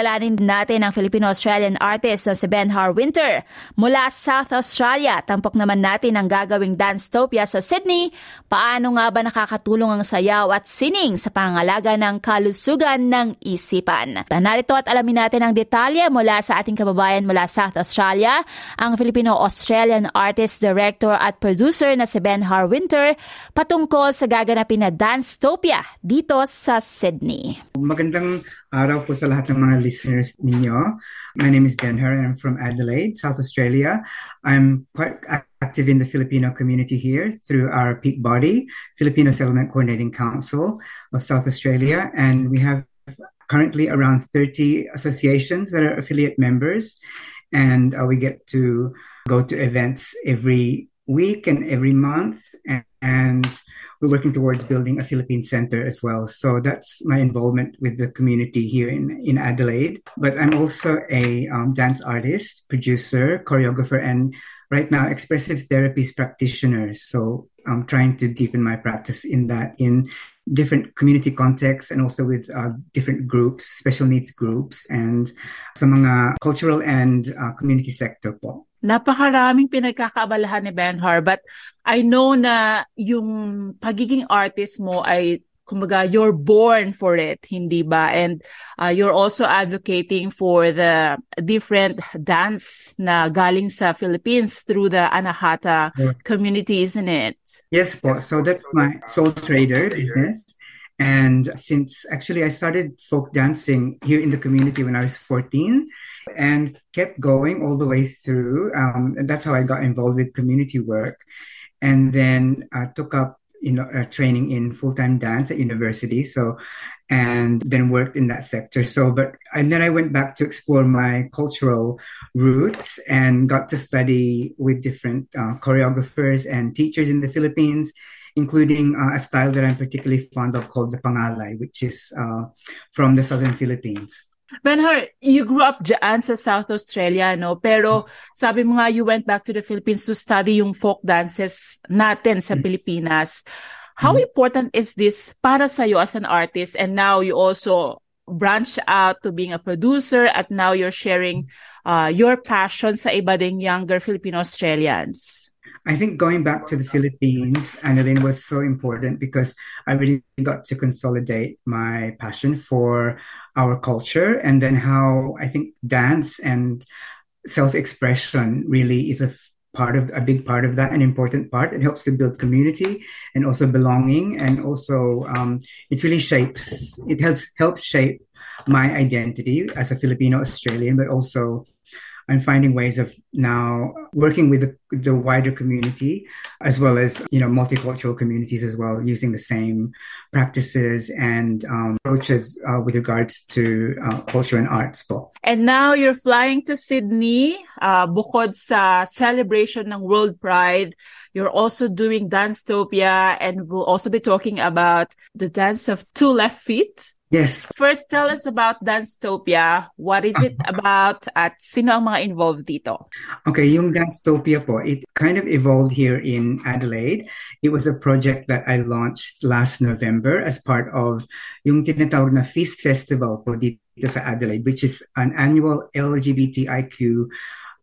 Kilalanin natin ang Filipino-Australian artist na si Ben Harwinter. Mula South Australia, tampok naman natin ang gagawing Dance-topia sa Sydney. Paano nga ba nakakatulong ang sayaw at sining sa pangalaga ng kalusugan ng isipan? Narito at alamin natin ang detalye mula sa ating kababayan mula South Australia, ang Filipino-Australian artist, director at producer na si Ben Harwinter patungkol sa gaganapin na Dance-topia dito sa Sydney. Magandang araw po sa lahat ng mga listeners. My name is Ben Her and I'm from Adelaide, South Australia. I'm quite active in the Filipino community here through our peak body, Filipino Settlement Coordinating Council of South Australia. And we have currently around 30 associations that are affiliate members. And uh, we get to go to events every week and every month. And, and we're working towards building a Philippine center as well. So that's my involvement with the community here in, in Adelaide. But I'm also a um, dance artist, producer, choreographer, and right now expressive therapies practitioner. So I'm trying to deepen my practice in that in different community contexts and also with uh, different groups, special needs groups, and some mga cultural and uh, community sector po. Napakaraming pinagkakaabalahan ni Ben Har, but I know na yung pagiging artist mo ay kumbaga you're born for it, hindi ba? And uh, you're also advocating for the different dance na galing sa Philippines through the Anahata yeah. community, isn't it? Yes po. So that's my soul trader business. And since actually I started folk dancing here in the community when I was 14 and kept going all the way through. Um, and that's how I got involved with community work. And then I took up you know, uh, training in full-time dance at university. So, and then worked in that sector. So, but, and then I went back to explore my cultural roots and got to study with different uh, choreographers and teachers in the Philippines including uh, a style that I'm particularly fond of called the Pangalay, which is uh, from the southern Philippines. Benhar, you grew up dyan sa South Australia, no? Pero sabi mo nga you went back to the Philippines to study yung folk dances natin sa mm-hmm. Pilipinas. How mm-hmm. important is this para sa you as an artist and now you also branch out to being a producer at now you're sharing uh, your passion sa iba ding younger Filipino Australians? I think going back to the Philippines, Annalyn was so important because I really got to consolidate my passion for our culture and then how I think dance and self-expression really is a part of a big part of that, an important part. It helps to build community and also belonging, and also um, it really shapes. It has helped shape my identity as a Filipino Australian, but also I'm finding ways of now working with the, the, wider community as well as you know multicultural communities as well, using the same practices and um, approaches uh, with regards to uh, culture and arts po. And now you're flying to Sydney, uh, bukod sa celebration ng World Pride. You're also doing Dance-topia and we'll also be talking about the dance of two left feet. Yes. First, tell us about Dance-topia. What is it about at sino ang mga involved dito? Okay, yung Dance-topia po, it kind of evolved here in Adelaide. It was a project that I launched last November as part of yung tinatawag na Feast Festival po dito sa Adelaide, which is an annual LGBTIQ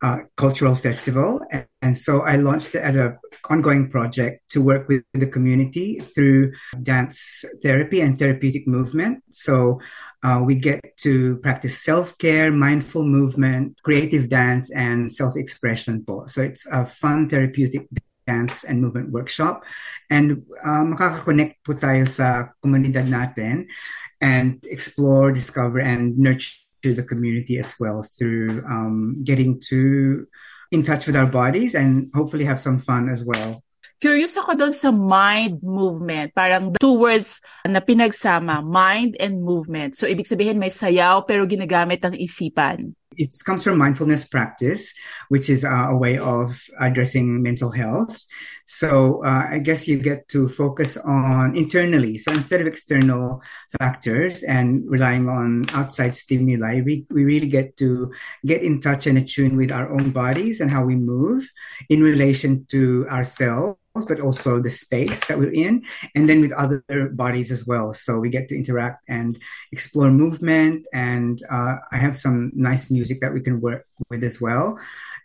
uh, cultural festival. And, and, so I launched it as a ongoing project to work with the community through dance therapy and therapeutic movement. So uh, we get to practice self-care, mindful movement, creative dance, and self-expression. So it's a fun therapeutic dance and movement workshop. And uh, makaka-connect po tayo sa komunidad natin and explore, discover, and nurture to the community as well through um, getting to in touch with our bodies and hopefully have some fun as well. Curious ako doon sa mind movement. Parang two words na pinagsama, mind and movement. So, ibig sabihin may sayaw pero ginagamit ang isipan. It comes from mindfulness practice, which is uh, a way of addressing mental health. So uh, I guess you get to focus on internally. So instead of external factors and relying on outside stimuli, we, we really get to get in touch and attune with our own bodies and how we move in relation to ourselves but also the space that we're in, and then with other bodies as well. So we get to interact and explore movement. And uh, I have some nice music that we can work with as well.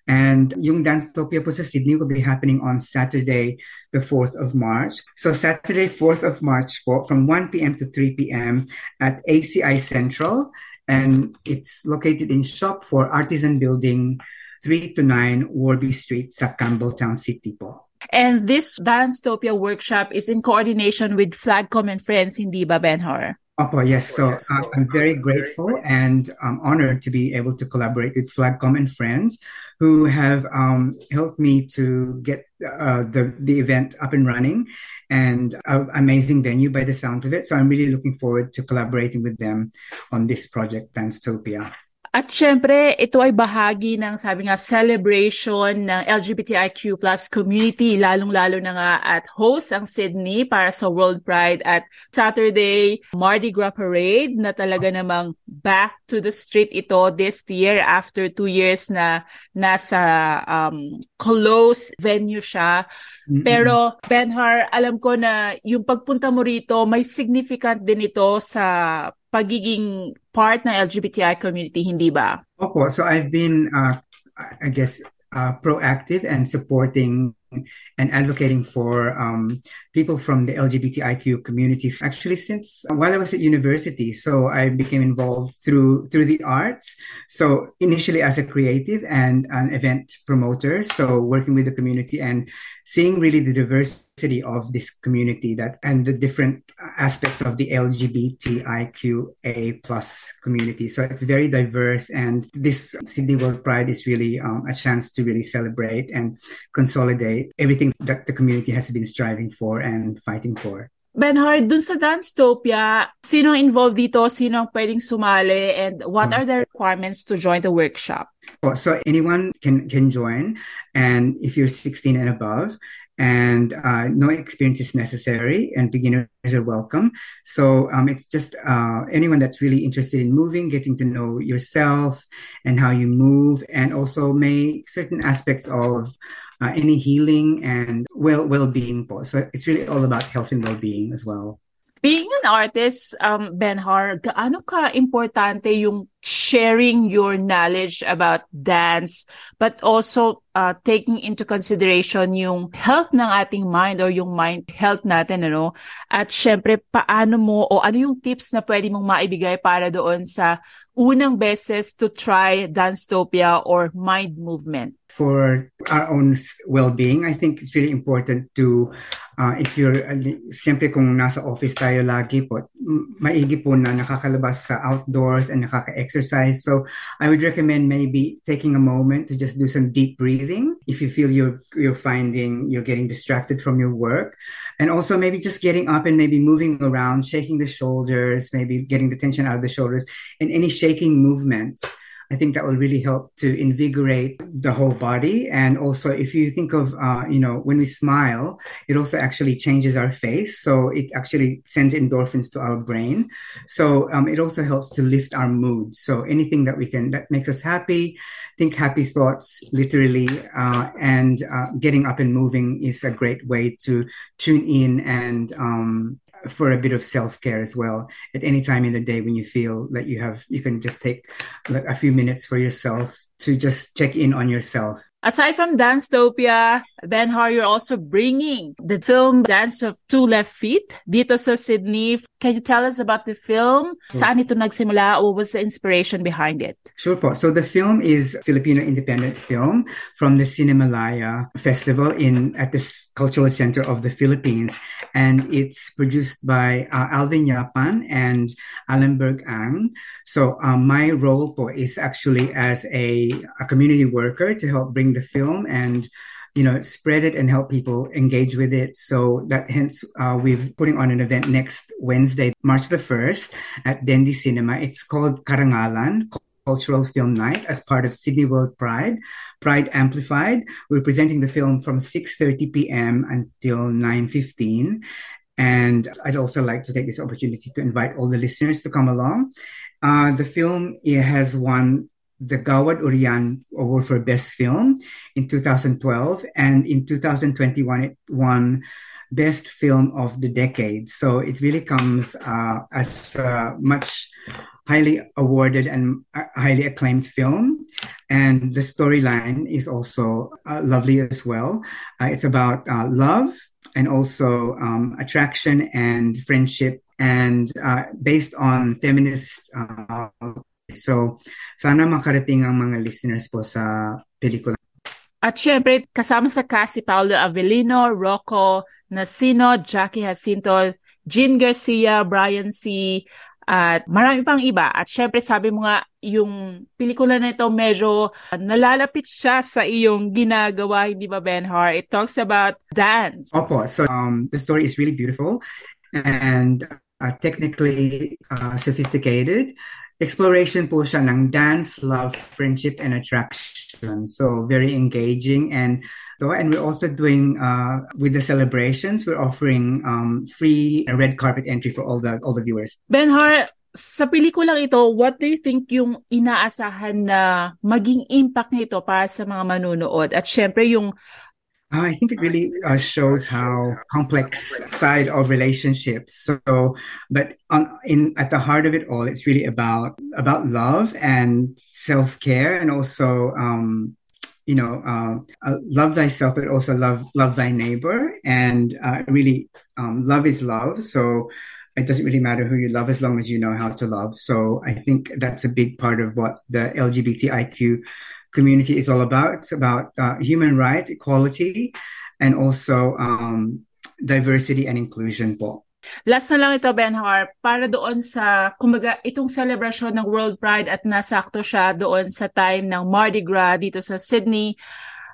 And Yung Danstopia po sa Sydney will be happening on Saturday, the 4th of March. So Saturday, 4th of March from 1 p.m. to 3 p.m. at ACI Central. And it's located in shop for Artisan Building 3 to 9 Warby Street sa Campbelltown City po. And this Danstopia workshop is in coordination with Flagcom and Friends, hindi ba, Benhar? Opo, yes. So uh, I'm very grateful and um, honored to be able to collaborate with Flagcom and Friends, who have um, helped me to get uh, the the event up and running, and an amazing venue by the sound of it. So I'm really looking forward to collaborating with them on this project, Danstopia. At syempre, ito ay bahagi ng sabi nga celebration ng LGBTIQ plus community, lalong-lalo na nga at host ang Sydney para sa World Pride at Saturday Mardi Gras Parade na talaga namang back to the street ito this year after two years na nasa um, close venue siya. Mm-hmm. Pero Benhar, alam ko na yung pagpunta mo rito, may significant din ito sa pagiging part ng LGBTI community, hindi ba? Opo, so I've been, uh, I guess, uh, proactive and supporting and advocating for um, people from the LGBTIQ community actually since while I was at university. So I became involved through through the arts. So initially as a creative and an event promoter. So working with the community and seeing really the diversity of this community that and the different aspects of the LGBTIQA plus community. So it's very diverse and this Sydney World Pride is really um, a chance to really celebrate and consolidate everything that the community has been striving for and fighting for. Benhard, dun sa Danstopia, sino involved dito? Sino pwedeng sumali? And what hmm. are the requirements to join the workshop? So anyone can, can join. And if you're 16 and above, and uh, no experience is necessary and beginners are welcome. So um, it's just uh, anyone that's really interested in moving getting to know yourself and how you move and also make certain aspects of uh, any healing and well well-being. So it's really all about health and well-being as well being an artist um, benhar gaano ka importante yung sharing your knowledge about dance, but also uh, taking into consideration yung health ng ating mind or yung mind health natin, ano? At syempre, paano mo o ano yung tips na pwede mong maibigay para doon sa unang beses to try Danstopia or mind movement? For our own well-being, I think it's really important to, uh, if you're, uh, siyempre kung nasa office tayo lagi po, maigi po na nakakalabas sa outdoors and nakaka-exercise. So I would recommend maybe taking a moment to just do some deep breathing if you feel you're, you're finding you're getting distracted from your work. And also maybe just getting up and maybe moving around, shaking the shoulders, maybe getting the tension out of the shoulders and any shaking movements I think that will really help to invigorate the whole body. And also, if you think of, uh, you know, when we smile, it also actually changes our face. So it actually sends endorphins to our brain. So um, it also helps to lift our mood. So anything that we can, that makes us happy, think happy thoughts, literally, uh, and uh, getting up and moving is a great way to tune in and um, for a bit of self-care as well at any time in the day when you feel that you have you can just take like a few minutes for yourself to just check in on yourself Aside from Danstopia, Ben Har, you're also bringing the film Dance of Two Left Feet dito sa Sydney. Can you tell us about the film? Saan ito nagsimula? What was the inspiration behind it? Sure po. So the film is Filipino independent film from the Cinemalaya Festival in at the Cultural Center of the Philippines. And it's produced by uh, Alvin Yapan and Alemberg Ang. So um, my role po is actually as a, a community worker to help bring the film and you know spread it and help people engage with it so that hence uh, we're putting on an event next wednesday march the 1st at Dendy cinema it's called karangalan Cultural Film Night as part of Sydney World Pride, Pride Amplified. We're presenting the film from 6.30 p.m. until 9.15. And I'd also like to take this opportunity to invite all the listeners to come along. Uh, the film has won the Gawad Urian Award for Best Film in 2012, and in 2021 it won Best Film of the Decade. So it really comes uh, as a much highly awarded and uh, highly acclaimed film. And the storyline is also uh, lovely as well. Uh, it's about uh, love and also um, attraction and friendship and uh, based on feminist uh, so sana makarating ang mga listeners po sa pelikula at syempre, kasama sa cast si Paolo Avellino, Rocco Nasino, Jackie Jacinto, Jean Garcia, Brian C., at marami pang iba. At syempre sabi mo nga, yung pelikula na ito medyo nalalapit siya sa iyong ginagawa, hindi ba Benhar? It talks about dance. Opo, so um, the story is really beautiful and uh, technically uh, sophisticated. Exploration po siya ng dance, love, friendship, and attraction. So very engaging and and we're also doing uh, with the celebrations we're offering um, free red carpet entry for all the all the viewers. Benhar, sa pelikulang ito, what do you think yung inaasahan na maging impact nito para sa mga manunood? At syempre yung I think it really uh, shows how complex side of relationships. So, but on in at the heart of it all, it's really about about love and self care, and also um, you know uh, uh, love thyself, but also love love thy neighbor, and uh, really um, love is love. So it doesn't really matter who you love as long as you know how to love. So I think that's a big part of what the LGBTIQ community is all about. It's about uh, human rights, equality, and also um, diversity and inclusion po. Last na lang ito, Benhar, para doon sa, kumbaga, itong celebration ng World Pride at nasakto siya doon sa time ng Mardi Gras dito sa Sydney,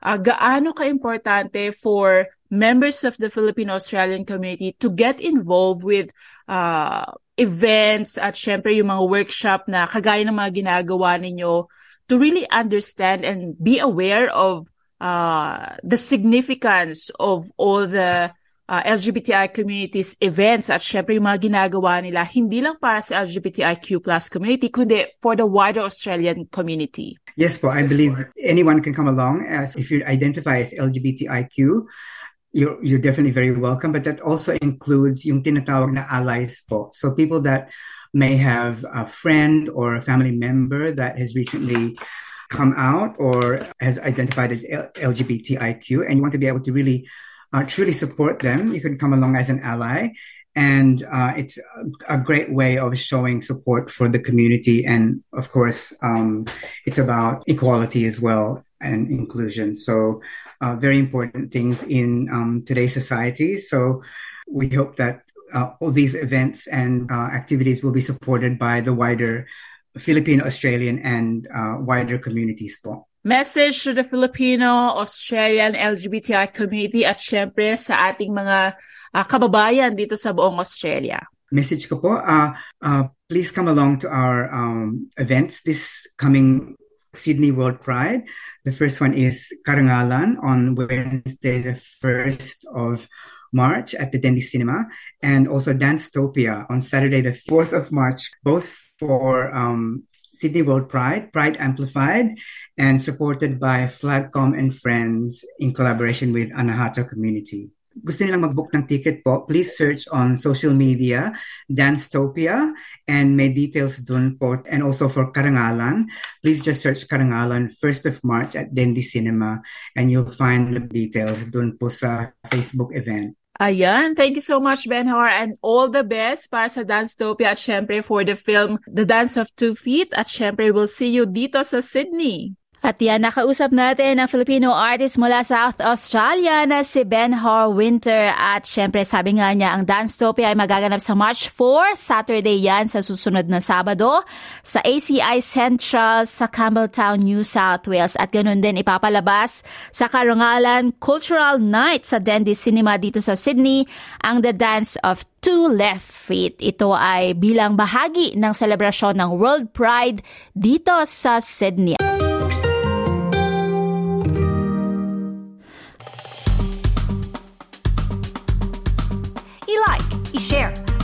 uh, gaano ka-importante for members of the Filipino-Australian community to get involved with uh, events at syempre yung mga workshop na kagaya ng mga ginagawa ninyo to really understand and be aware of uh, the significance of all the uh, LGBTI communities events at syempre yung mga ginagawa nila hindi lang para sa LGBTIQ plus community kundi for the wider Australian community. Yes po, I believe anyone can come along as if you identify as LGBTIQ you're, you're definitely very welcome but that also includes yung tinatawag na allies po. So people that may have a friend or a family member that has recently come out or has identified as LGBTIQ, and you want to be able to really uh, truly support them, you can come along as an ally. And uh, it's a, great way of showing support for the community. And of course, um, it's about equality as well and inclusion. So, uh, very important things in um, today's society. So, we hope that uh, all these events and uh, activities will be supported by the wider Filipino, Australian, and uh, wider community po. Message to the Filipino, Australian, LGBTI community at syempre sa ating mga uh, kababayan dito sa buong Australia. Message ko po, uh, uh, please come along to our um, events this coming Sydney World Pride. The first one is Karangalan on Wednesday, the 1st of March at the Dendy Cinema, and also Danstopia on Saturday, the 4th of March, both for um, Sydney World Pride, Pride Amplified, and supported by Flagcom and Friends in collaboration with Anahata Community. Gusto nilang mag-book ng ticket po, please search on social media, Danstopia, and may details dun po. And also for Karangalan, please just search Karangalan 1st of March at Dendi Cinema and you'll find the details dun po sa Facebook event. Ayan, thank you so much, Benhar, and all the best para sa Danstopia at syempre for the film The Dance of Two Feet at syempre we'll see you dito sa Sydney. At yan, nakausap natin ang Filipino artist mula South Australia na si Ben Har Winter. At syempre, sabi nga niya, ang Danstopia ay magaganap sa March 4. Saturday yan sa susunod na Sabado sa ACI Central sa Campbelltown, New South Wales. At ganun din ipapalabas sa Karangalan Cultural Night sa Dendy Cinema dito sa Sydney ang The Dance of Two Left Feet. Ito ay bilang bahagi ng selebrasyon ng World Pride dito sa Sydney.